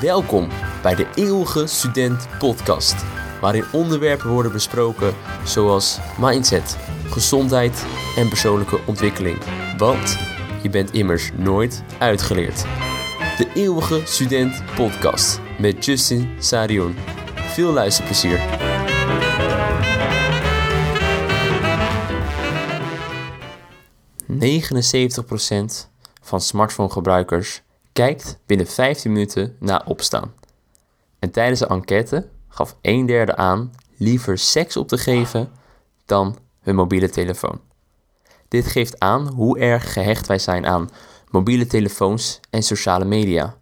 Welkom bij de Eeuwige Student Podcast, waarin onderwerpen worden besproken zoals mindset, gezondheid en persoonlijke ontwikkeling. Want je bent immers nooit uitgeleerd. De Eeuwige Student Podcast met Justin Sarion. Veel luisterplezier. ...79% van smartphone-gebruikers kijkt binnen 15 minuten na opstaan. En tijdens de enquête gaf een derde aan liever seks op te geven dan hun mobiele telefoon. Dit geeft aan hoe erg gehecht wij zijn aan mobiele telefoons en sociale media.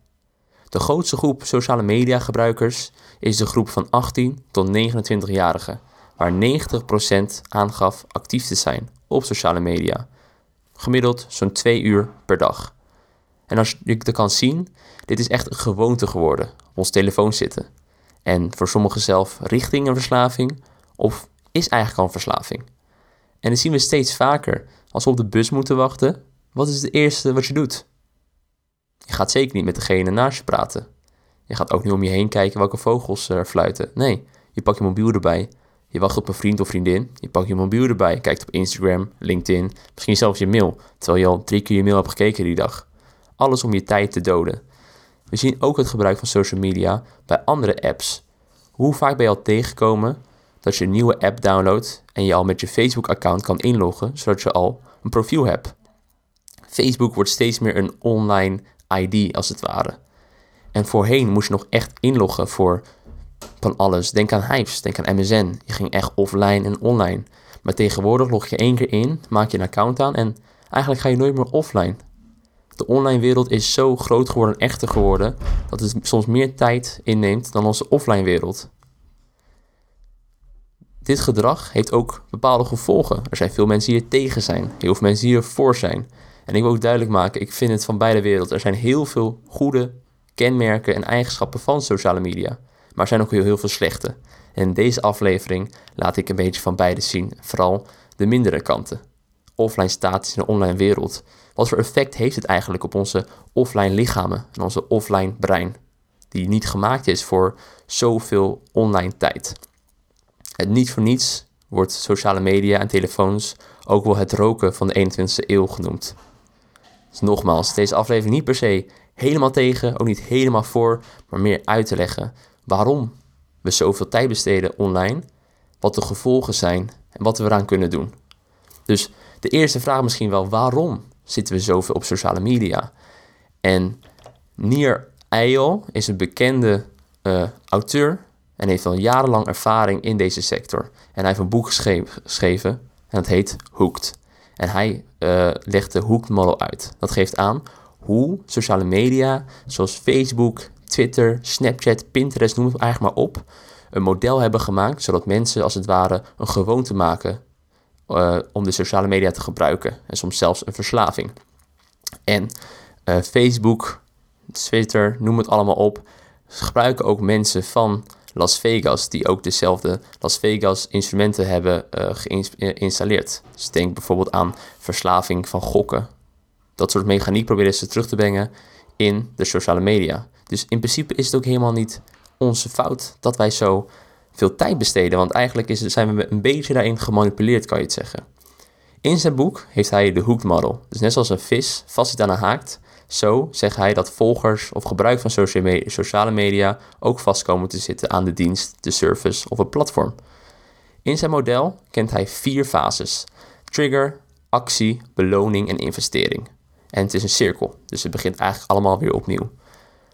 De grootste groep sociale media gebruikers is de groep van 18 tot 29-jarigen, waar 90% aangaf actief te zijn op sociale media. Gemiddeld zo'n 2 uur per dag. En als je dat kan zien, dit is echt een gewoonte geworden op ons telefoon zitten. En voor sommigen zelf richting een verslaving of is eigenlijk al een verslaving. En dat zien we steeds vaker. Als we op de bus moeten wachten, wat is het eerste wat je doet? Je gaat zeker niet met degene naast je praten. Je gaat ook niet om je heen kijken welke vogels er fluiten. Nee, je pakt je mobiel erbij. Je wacht op een vriend of vriendin. Je pakt je mobiel erbij. Kijkt op Instagram, LinkedIn, misschien zelfs je mail. Terwijl je al drie keer je mail hebt gekeken die dag. Alles om je tijd te doden. We zien ook het gebruik van social media bij andere apps. Hoe vaak ben je al tegengekomen dat je een nieuwe app downloadt en je al met je Facebook-account kan inloggen, zodat je al een profiel hebt? Facebook wordt steeds meer een online ID als het ware. En voorheen moest je nog echt inloggen voor van alles. Denk aan Hives, denk aan MSN. Je ging echt offline en online. Maar tegenwoordig log je één keer in, maak je een account aan en eigenlijk ga je nooit meer offline. De online wereld is zo groot geworden en echter geworden dat het soms meer tijd inneemt dan onze offline wereld. Dit gedrag heeft ook bepaalde gevolgen. Er zijn veel mensen die er tegen zijn, heel veel mensen die er voor zijn. En ik wil ook duidelijk maken, ik vind het van beide werelden. Er zijn heel veel goede kenmerken en eigenschappen van sociale media. Maar er zijn ook heel, heel veel slechte. En in deze aflevering laat ik een beetje van beide zien. Vooral de mindere kanten. Offline status in de online wereld. Wat voor effect heeft het eigenlijk op onze offline lichamen en onze offline brein? Die niet gemaakt is voor zoveel online tijd. Het niet voor niets wordt sociale media en telefoons ook wel het roken van de 21ste eeuw genoemd. Dus nogmaals, deze aflevering niet per se helemaal tegen, ook niet helemaal voor, maar meer uit te leggen waarom we zoveel tijd besteden online, wat de gevolgen zijn en wat we eraan kunnen doen. Dus de eerste vraag misschien wel, waarom zitten we zoveel op sociale media? En Nier Eyal is een bekende uh, auteur en heeft al jarenlang ervaring in deze sector. En hij heeft een boek geschreven en dat heet Hooked. En hij uh, legt de Hooked Model uit. Dat geeft aan hoe sociale media zoals Facebook, Twitter, Snapchat, Pinterest, noem het eigenlijk maar op, een model hebben gemaakt zodat mensen als het ware een gewoonte maken uh, om de sociale media te gebruiken. En soms zelfs een verslaving. En uh, Facebook, Twitter, noem het allemaal op, gebruiken ook mensen van Las Vegas, die ook dezelfde Las Vegas instrumenten hebben uh, geïnstalleerd. Dus denk bijvoorbeeld aan verslaving van gokken. Dat soort mechaniek proberen ze terug te brengen in de sociale media. Dus in principe is het ook helemaal niet onze fout dat wij zo veel tijd besteden. Want eigenlijk is, zijn we een beetje daarin gemanipuleerd, kan je het zeggen. In zijn boek heeft hij de hooked model. Dus net zoals een vis vast zit aan een haakt, zo zegt hij dat volgers of gebruik van sociale media ook vast komen te zitten aan de dienst, de service of het platform. In zijn model kent hij vier fases: trigger, actie, beloning en investering. En het is een cirkel, dus het begint eigenlijk allemaal weer opnieuw.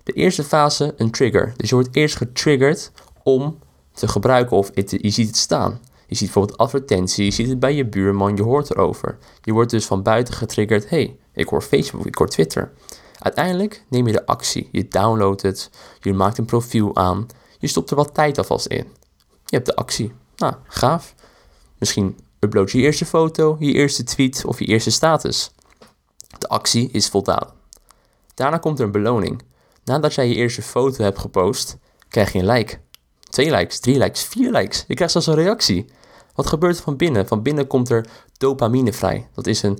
De eerste fase, een trigger. Dus je wordt eerst getriggerd om te gebruiken of je ziet het staan. Je ziet bijvoorbeeld advertentie, je ziet het bij je buurman, je hoort erover. Je wordt dus van buiten getriggerd, hey, ik hoor Facebook, ik hoor Twitter. Uiteindelijk neem je de actie, je downloadt het, je maakt een profiel aan, je stopt er wat tijd alvast in. Je hebt de actie. Nou, gaaf. Misschien upload je eerste foto, je eerste tweet of je eerste status. De actie is voldaan. Daarna komt er een beloning. Nadat jij je eerste foto hebt gepost, krijg je een like. Twee likes, drie likes, vier likes. Je krijgt zelfs een reactie. Wat gebeurt er van binnen? Van binnen komt er dopamine vrij. Dat is een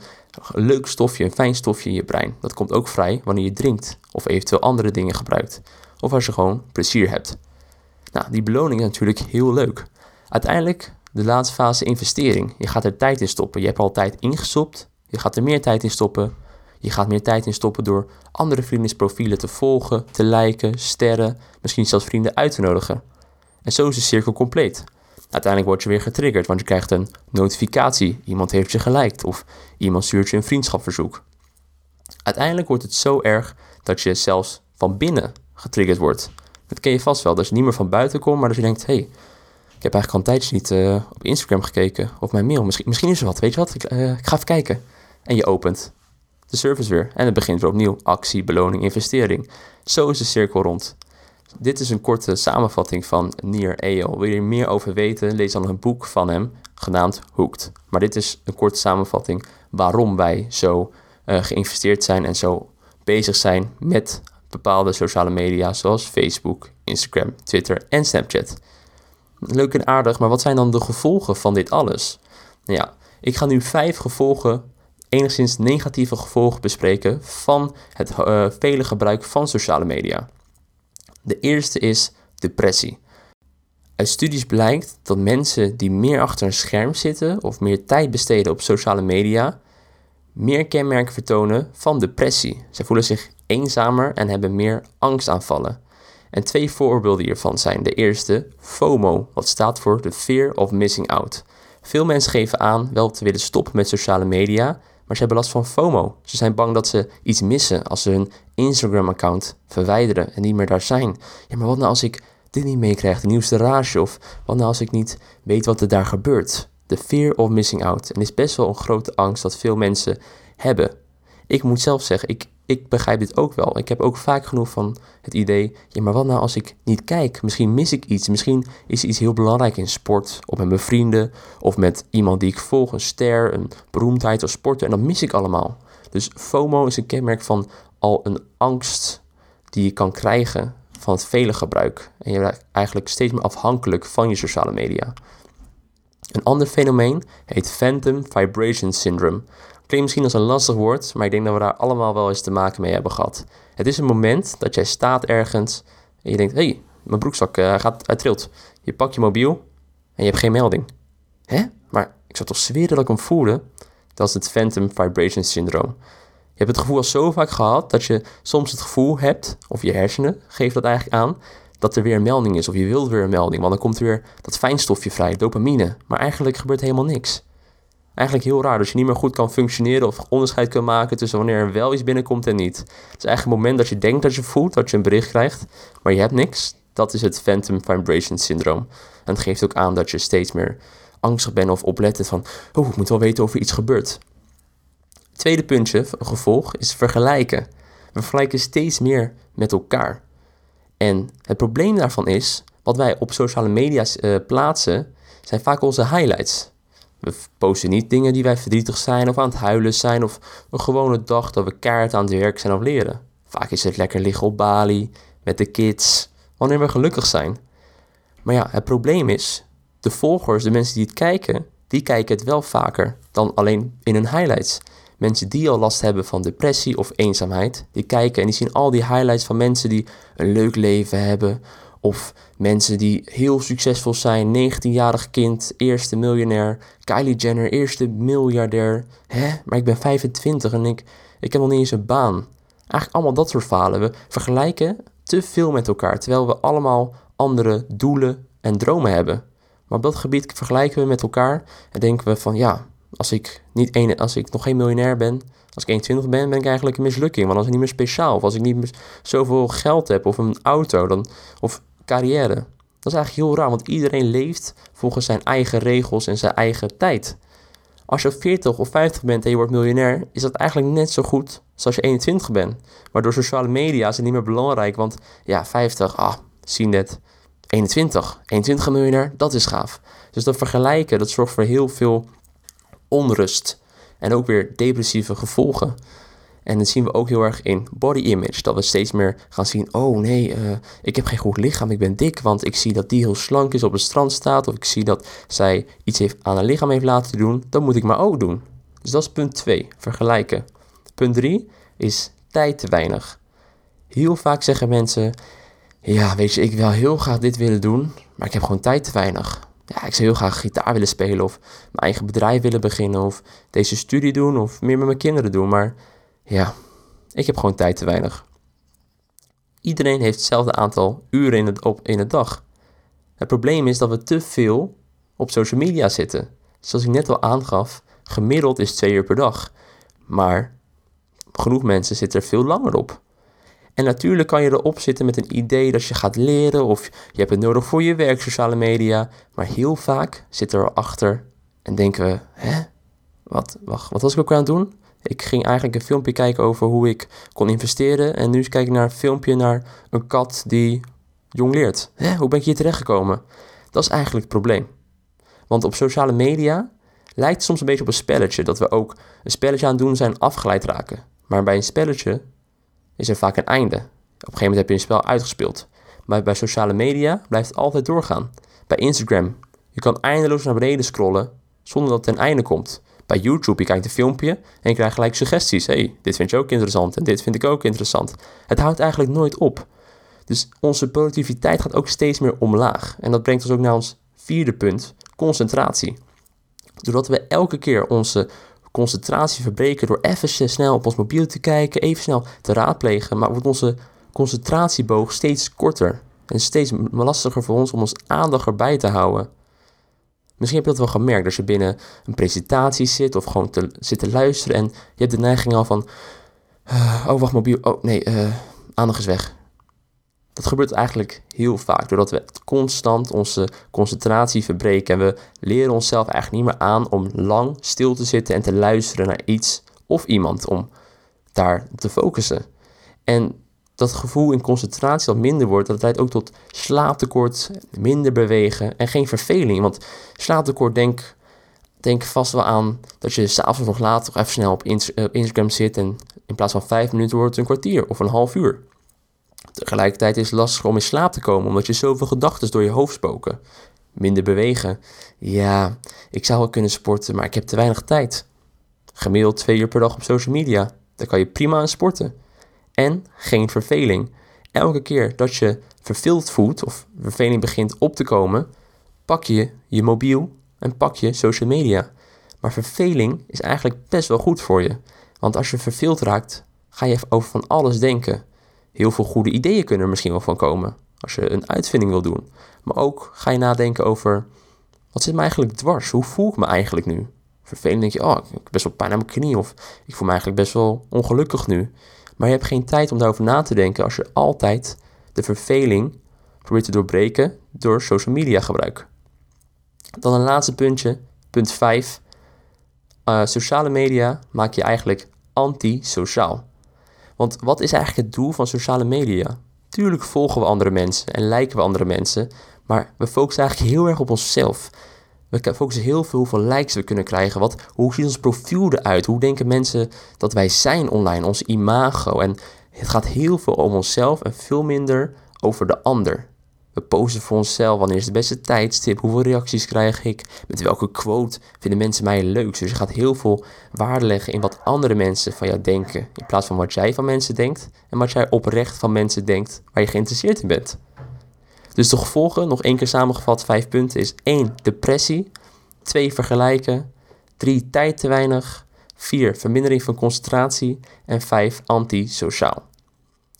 leuk stofje, een fijn stofje in je brein. Dat komt ook vrij wanneer je drinkt of eventueel andere dingen gebruikt. of als je gewoon plezier hebt. Nou, die beloning is natuurlijk heel leuk. Uiteindelijk, de laatste fase investering. Je gaat er tijd in stoppen. Je hebt al tijd ingestopt. Je gaat er meer tijd in stoppen. Je gaat meer tijd in stoppen door andere vriendingsprofielen te volgen, te liken, sterren, misschien zelfs vrienden uit te nodigen. En zo is de cirkel compleet. Uiteindelijk word je weer getriggerd, want je krijgt een notificatie. Iemand heeft je geliked of iemand stuurt je een vriendschapverzoek. Uiteindelijk wordt het zo erg dat je zelfs van binnen getriggerd wordt. Dat ken je vast wel, dat je niet meer van buiten komt, maar dat je denkt, hé, hey, ik heb eigenlijk al een tijdje niet uh, op Instagram gekeken of mijn mail. Misschien, misschien is er wat, weet je wat, ik, uh, ik ga even kijken. En je opent de service weer en het begint weer opnieuw. Actie, beloning, investering. Zo is de cirkel rond. Dit is een korte samenvatting van Nier Eyal. Wil je er meer over weten, lees dan een boek van hem, genaamd Hooked. Maar dit is een korte samenvatting waarom wij zo uh, geïnvesteerd zijn en zo bezig zijn met bepaalde sociale media zoals Facebook, Instagram, Twitter en Snapchat. Leuk en aardig, maar wat zijn dan de gevolgen van dit alles? Nou ja, ik ga nu vijf gevolgen, enigszins negatieve gevolgen bespreken van het uh, vele gebruik van sociale media. De eerste is depressie. Uit studies blijkt dat mensen die meer achter een scherm zitten of meer tijd besteden op sociale media, meer kenmerken vertonen van depressie. Zij voelen zich eenzamer en hebben meer angstaanvallen. En twee voorbeelden hiervan zijn de eerste, FOMO, wat staat voor the fear of missing out. Veel mensen geven aan wel te willen stoppen met sociale media, maar ze hebben last van FOMO. Ze zijn bang dat ze iets missen als ze hun Instagram-account verwijderen en niet meer daar zijn. Ja, maar wat nou als ik dit niet meekrijg, de nieuwste rage? Of wat nou als ik niet weet wat er daar gebeurt? De fear of missing out. En is best wel een grote angst dat veel mensen hebben. Ik moet zelf zeggen, ik, ik begrijp dit ook wel. Ik heb ook vaak genoeg van het idee, ja, maar wat nou als ik niet kijk? Misschien mis ik iets. Misschien is er iets heel belangrijk in sport, of met mijn vrienden, of met iemand die ik volg, een ster, een beroemdheid of sporter, en dat mis ik allemaal. Dus FOMO is een kenmerk van al een angst die je kan krijgen van het vele gebruik. En je bent eigenlijk steeds meer afhankelijk van je sociale media. Een ander fenomeen heet Phantom Vibration Syndrome. Misschien als een lastig woord, maar ik denk dat we daar allemaal wel eens te maken mee hebben gehad. Het is een moment dat jij staat ergens en je denkt: hé, hey, mijn broekzak uh, gaat, hij trilt. Je pakt je mobiel en je hebt geen melding. Hè? Maar ik zou toch zweren dat ik hem voelde? Dat is het Phantom Vibration Syndrome. Je hebt het gevoel al zo vaak gehad dat je soms het gevoel hebt, of je hersenen geeft dat eigenlijk aan, dat er weer een melding is of je wilt weer een melding. Want dan komt er weer dat fijnstofje vrij, dopamine. Maar eigenlijk gebeurt helemaal niks. Eigenlijk heel raar, dus je niet meer goed kan functioneren of onderscheid kan maken tussen wanneer er wel iets binnenkomt en niet. Het is eigenlijk het moment dat je denkt dat je voelt, dat je een bericht krijgt, maar je hebt niks. Dat is het Phantom Vibration Syndroom. En het geeft ook aan dat je steeds meer angstig bent of oplettend van, oh, ik moet wel weten of er iets gebeurt. tweede puntje, gevolg, is vergelijken. We vergelijken steeds meer met elkaar. En het probleem daarvan is, wat wij op sociale media uh, plaatsen, zijn vaak onze highlights. We posten niet dingen die wij verdrietig zijn of aan het huilen zijn of een gewone dag dat we kaart aan het werk zijn of leren. Vaak is het lekker liggen op Bali, met de kids, wanneer we gelukkig zijn. Maar ja, het probleem is, de volgers, de mensen die het kijken, die kijken het wel vaker dan alleen in hun highlights. Mensen die al last hebben van depressie of eenzaamheid, die kijken en die zien al die highlights van mensen die een leuk leven hebben. Of mensen die heel succesvol zijn, 19-jarig kind, eerste miljonair, Kylie Jenner, eerste miljardair. Hè, maar ik ben 25 en ik, ik heb nog niet eens een baan. Eigenlijk allemaal dat soort verhalen. We vergelijken te veel met elkaar, terwijl we allemaal andere doelen en dromen hebben. Maar op dat gebied vergelijken we met elkaar en denken we van ja, als ik, niet een, als ik nog geen miljonair ben, als ik 21 ben, ben ik eigenlijk een mislukking. Want als ik niet meer speciaal, of als ik niet meer zoveel geld heb, of een auto, dan, of carrière. Dat is eigenlijk heel raar, want iedereen leeft volgens zijn eigen regels en zijn eigen tijd. Als je 40 of 50 bent en je wordt miljonair, is dat eigenlijk net zo goed als je 21 bent. Maar door sociale media is niet meer belangrijk, want ja, 50, ah, zie net. 21, 21 miljonair, dat is gaaf. Dus dat vergelijken, dat zorgt voor heel veel onrust en ook weer depressieve gevolgen. En dat zien we ook heel erg in body image. Dat we steeds meer gaan zien: oh nee, uh, ik heb geen goed lichaam, ik ben dik. Want ik zie dat die heel slank is op het strand staat. Of ik zie dat zij iets heeft aan haar lichaam heeft laten doen. Dan moet ik maar ook doen. Dus dat is punt 2, vergelijken. Punt 3 is tijd te weinig. Heel vaak zeggen mensen: ja, weet je, ik wil heel graag dit willen doen, maar ik heb gewoon tijd te weinig. Ja, ik zou heel graag gitaar willen spelen of mijn eigen bedrijf willen beginnen of deze studie doen of meer met mijn kinderen doen, maar ja, ik heb gewoon tijd te weinig. Iedereen heeft hetzelfde aantal uren in, het, op, in de dag. Het probleem is dat we te veel op social media zitten. Zoals ik net al aangaf, gemiddeld is twee uur per dag. Maar genoeg mensen zitten er veel langer op. En natuurlijk kan je erop zitten met een idee dat je gaat leren of je hebt het nodig voor je werk, sociale media. Maar heel vaak zitten we erachter en denken we, hè? Wat, wacht, wat was ik ook aan het doen? Ik ging eigenlijk een filmpje kijken over hoe ik kon investeren. En nu kijk ik naar een filmpje naar een kat die jong leert. Hè? Hoe ben ik hier terechtgekomen? Dat is eigenlijk het probleem. Want op sociale media lijkt het soms een beetje op een spelletje. Dat we ook een spelletje aan het doen zijn afgeleid raken. Maar bij een spelletje is er vaak een einde. Op een gegeven moment heb je een spel uitgespeeld. Maar bij sociale media blijft het altijd doorgaan. Bij Instagram, je kan eindeloos naar beneden scrollen zonder dat het ten einde komt. Bij YouTube, je kijkt een filmpje en je krijgt gelijk suggesties. hey, dit vind je ook interessant en dit vind ik ook interessant. Het houdt eigenlijk nooit op. Dus onze productiviteit gaat ook steeds meer omlaag. En dat brengt ons ook naar ons vierde punt, concentratie. Doordat we elke keer onze concentratie verbreken door even snel op ons mobiel te kijken, even snel te raadplegen, maar wordt onze concentratieboog steeds korter en steeds lastiger voor ons om ons aandacht erbij te houden. Misschien heb je dat wel gemerkt als je binnen een presentatie zit of gewoon zit te luisteren en je hebt de neiging al van, uh, oh wacht mobiel, oh nee, uh, aandacht is weg. Dat gebeurt eigenlijk heel vaak, doordat we constant onze concentratie verbreken en we leren onszelf eigenlijk niet meer aan om lang stil te zitten en te luisteren naar iets of iemand om daar te focussen. En dat gevoel in concentratie dat minder wordt, dat leidt ook tot slaaptekort, minder bewegen en geen verveling. Want slaaptekort, denk, denk vast wel aan dat je s'avonds nog laat toch even snel op Instagram zit en in plaats van vijf minuten wordt het een kwartier of een half uur. Tegelijkertijd is het lastig om in slaap te komen omdat je zoveel gedachten door je hoofd spoken. Minder bewegen. Ja, ik zou wel kunnen sporten, maar ik heb te weinig tijd. Gemiddeld twee uur per dag op social media. Daar kan je prima aan sporten. En geen verveling. Elke keer dat je verveeld voelt of verveling begint op te komen, pak je je mobiel en pak je social media. Maar verveling is eigenlijk best wel goed voor je. Want als je verveeld raakt, ga je over van alles denken heel veel goede ideeën kunnen er misschien wel van komen. Als je een uitvinding wil doen. Maar ook ga je nadenken over, wat zit me eigenlijk dwars? Hoe voel ik me eigenlijk nu? Vervelend denk je, oh, ik heb best wel pijn aan mijn knie. Of ik voel me eigenlijk best wel ongelukkig nu. Maar je hebt geen tijd om daarover na te denken als je altijd de verveling probeert te doorbreken door social media gebruik. Dan een laatste puntje, punt 5. Uh, eh, sociale media maak je eigenlijk antisociaal. Want wat is eigenlijk het doel van sociale media? Tuurlijk volgen we andere mensen en lijken we andere mensen, maar we focussen eigenlijk heel erg op onszelf. We focussen heel veel hoeveel likes we kunnen krijgen. Wat, hoe ziet ons profiel eruit? Hoe denken mensen dat wij zijn online? Ons imago. En het gaat heel veel om onszelf en veel minder over de ander. We posten voor onszelf. Wanneer is de beste tijdstip? Hoeveel reacties krijg ik? Met welke quote vinden mensen mij leuk? Dus je gaat heel veel waarde leggen in wat andere mensen van jou denken. In plaats van wat jij van mensen denkt. En wat jij oprecht van mensen denkt waar je geïnteresseerd in bent. Dus de gevolgen, nog één keer samengevat, vijf punten, is 1. Depressie. 2. Vergelijken. 3. Tijd te weinig. 4. Vermindering van concentratie. En 5. Antisociaal.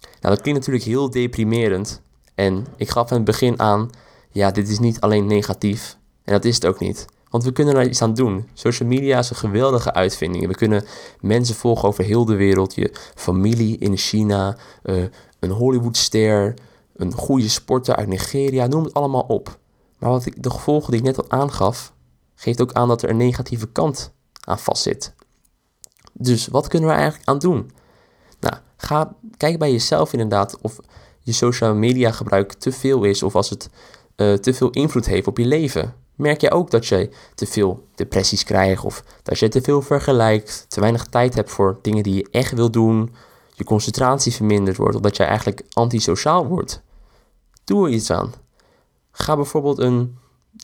Nou, dat klinkt natuurlijk heel deprimerend. En ik gaf in het begin aan, ja, dit is niet alleen negatief. En dat is het ook niet. Want we kunnen er iets aan doen. Social media is een geweldige uitvinding. We kunnen mensen volgen over heel de wereld. Je familie in China, uh, een Hollywoodster, een goede sporter uit Nigeria, noem het allemaal op. Maar wat ik, de gevolgen die ik net al aangaf, geeft ook aan dat er een negatieve kant aan vastzit. Dus wat kunnen we eigenlijk aan doen? Nou, ga, kijk bij jezelf inderdaad of je social media gebruik te veel is of als het uh, te veel invloed heeft op je leven. Merk jij ook dat je te veel depressies krijgt of dat je te veel vergelijkt, te weinig tijd hebt voor dingen die je echt wil doen, je concentratie verminderd wordt of dat jij eigenlijk antisociaal wordt? Doe er iets aan. Ga bijvoorbeeld een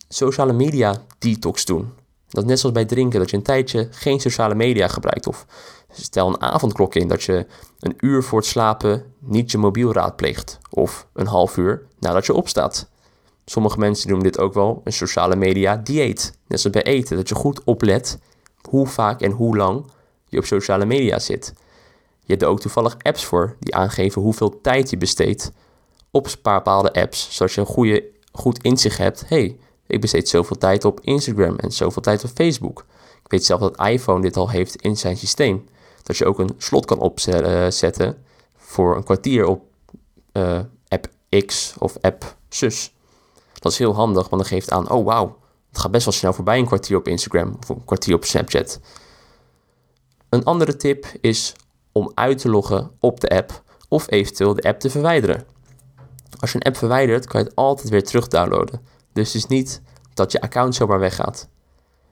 sociale media detox doen. Dat net zoals bij drinken, dat je een tijdje geen sociale media gebruikt of Stel een avondklok in dat je een uur voor het slapen niet je mobiel raadpleegt. Of een half uur nadat je opstaat. Sommige mensen doen dit ook wel een sociale media dieet. Net zoals bij eten, dat je goed oplet hoe vaak en hoe lang je op sociale media zit. Je hebt er ook toevallig apps voor die aangeven hoeveel tijd je besteedt op bepaalde apps. Zodat je een goede, goed inzicht hebt. hey, ik besteed zoveel tijd op Instagram en zoveel tijd op Facebook. Ik weet zelf dat iPhone dit al heeft in zijn systeem. Dat je ook een slot kan opzetten voor een kwartier op uh, app X of app zus. Dat is heel handig, want dan geeft aan, oh wauw, het gaat best wel snel voorbij een kwartier op Instagram of een kwartier op Snapchat. Een andere tip is om uit te loggen op de app of eventueel de app te verwijderen. Als je een app verwijdert, kan je het altijd weer terug downloaden. Dus het is niet dat je account zomaar weggaat.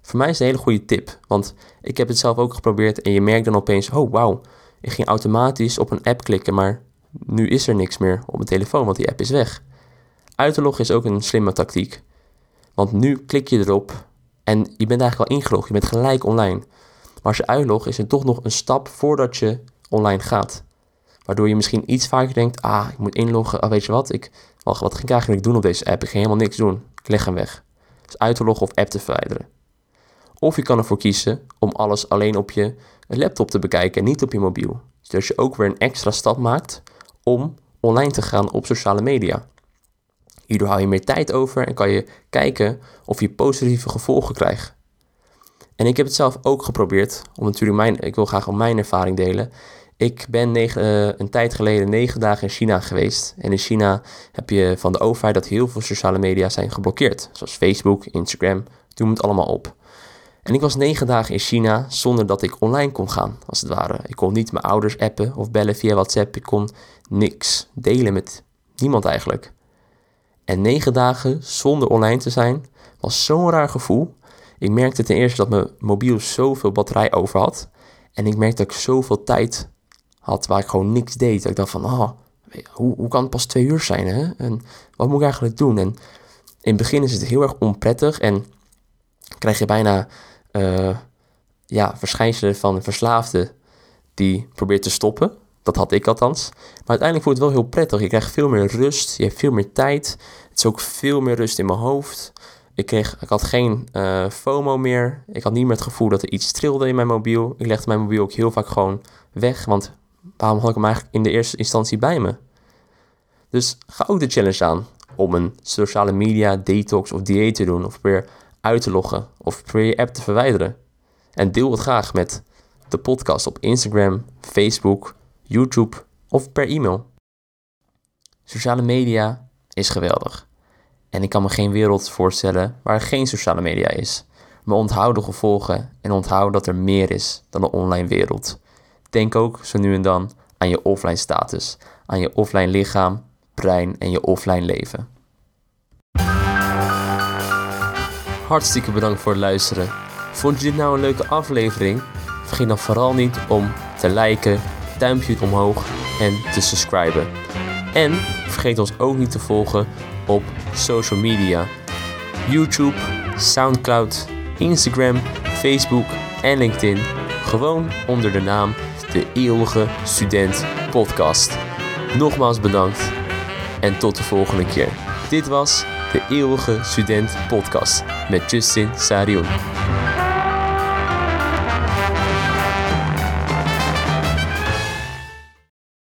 Voor mij is het een hele goede tip, want ik heb het zelf ook geprobeerd en je merkt dan opeens, oh wauw, ik ging automatisch op een app klikken, maar nu is er niks meer op mijn telefoon, want die app is weg. Uitloggen is ook een slimme tactiek, want nu klik je erop en je bent eigenlijk al ingelogd, je bent gelijk online. Maar als je uitlogt is er toch nog een stap voordat je online gaat. Waardoor je misschien iets vaker denkt, ah, ik moet inloggen, ah, weet je wat, ik, wat, wat ga ik eigenlijk doen op deze app? Ik ga helemaal niks doen, ik leg hem weg. Dus uit te loggen of app te verwijderen. Of je kan ervoor kiezen om alles alleen op je laptop te bekijken en niet op je mobiel. Dus je ook weer een extra stap maakt om online te gaan op sociale media. Hierdoor hou je meer tijd over en kan je kijken of je positieve gevolgen krijgt. En ik heb het zelf ook geprobeerd, om natuurlijk mijn, ik wil graag al mijn ervaring delen. Ik ben uh, een tijd geleden negen dagen in China geweest. En in China heb je van de overheid dat heel veel sociale media zijn geblokkeerd. Zoals Facebook, Instagram, doen het allemaal op. En ik was negen dagen in China zonder dat ik online kon gaan, als het ware. Ik kon niet mijn ouders appen of bellen via WhatsApp. Ik kon niks delen met niemand eigenlijk. En negen dagen zonder online te zijn was zo'n raar gevoel. Ik merkte ten eerste dat mijn mobiel zoveel batterij over had. En ik merkte dat ik zoveel tijd had waar ik gewoon niks deed. Dat ik dacht van, oh, hoe, hoe kan het pas twee uur zijn? Hè? En wat moet ik eigenlijk doen? En in het begin is het heel erg onprettig en krijg je bijna uh, ja, verschijnselen van een verslaafde die probeert te stoppen. Dat had ik althans. Maar uiteindelijk voelt het wel heel prettig. Je krijgt veel meer rust, je hebt veel meer tijd. Het is ook veel meer rust in mijn hoofd. Ik, kreeg, ik had geen uh, FOMO meer. Ik had niet meer het gevoel dat er iets trilde in mijn mobiel. Ik legde mijn mobiel ook heel vaak gewoon weg. Want waarom had ik hem eigenlijk in de eerste instantie bij me? Dus ga ook de challenge aan om een sociale media detox of dieet te doen. Of probeer uit te loggen of probeer je app te verwijderen. En deel het graag met de podcast op Instagram, Facebook, YouTube of per e-mail. Sociale media is geweldig. En ik kan me geen wereld voorstellen waar geen sociale media is. Maar onthoud de gevolgen en onthoud dat er meer is dan de online wereld. Denk ook zo nu en dan aan je offline status, aan je offline lichaam, brein en je offline leven. Hartstikke bedankt voor het luisteren. Vond je dit nou een leuke aflevering? Vergeet dan vooral niet om te liken, duimpje omhoog en te subscriben. En vergeet ons ook niet te volgen op social media. YouTube, Soundcloud, Instagram, Facebook en LinkedIn. Gewoon onder de naam De Eeuwige Student Podcast. Nogmaals bedankt en tot de volgende keer. Dit was de Eeuwige Student Podcast met Justin Sarion.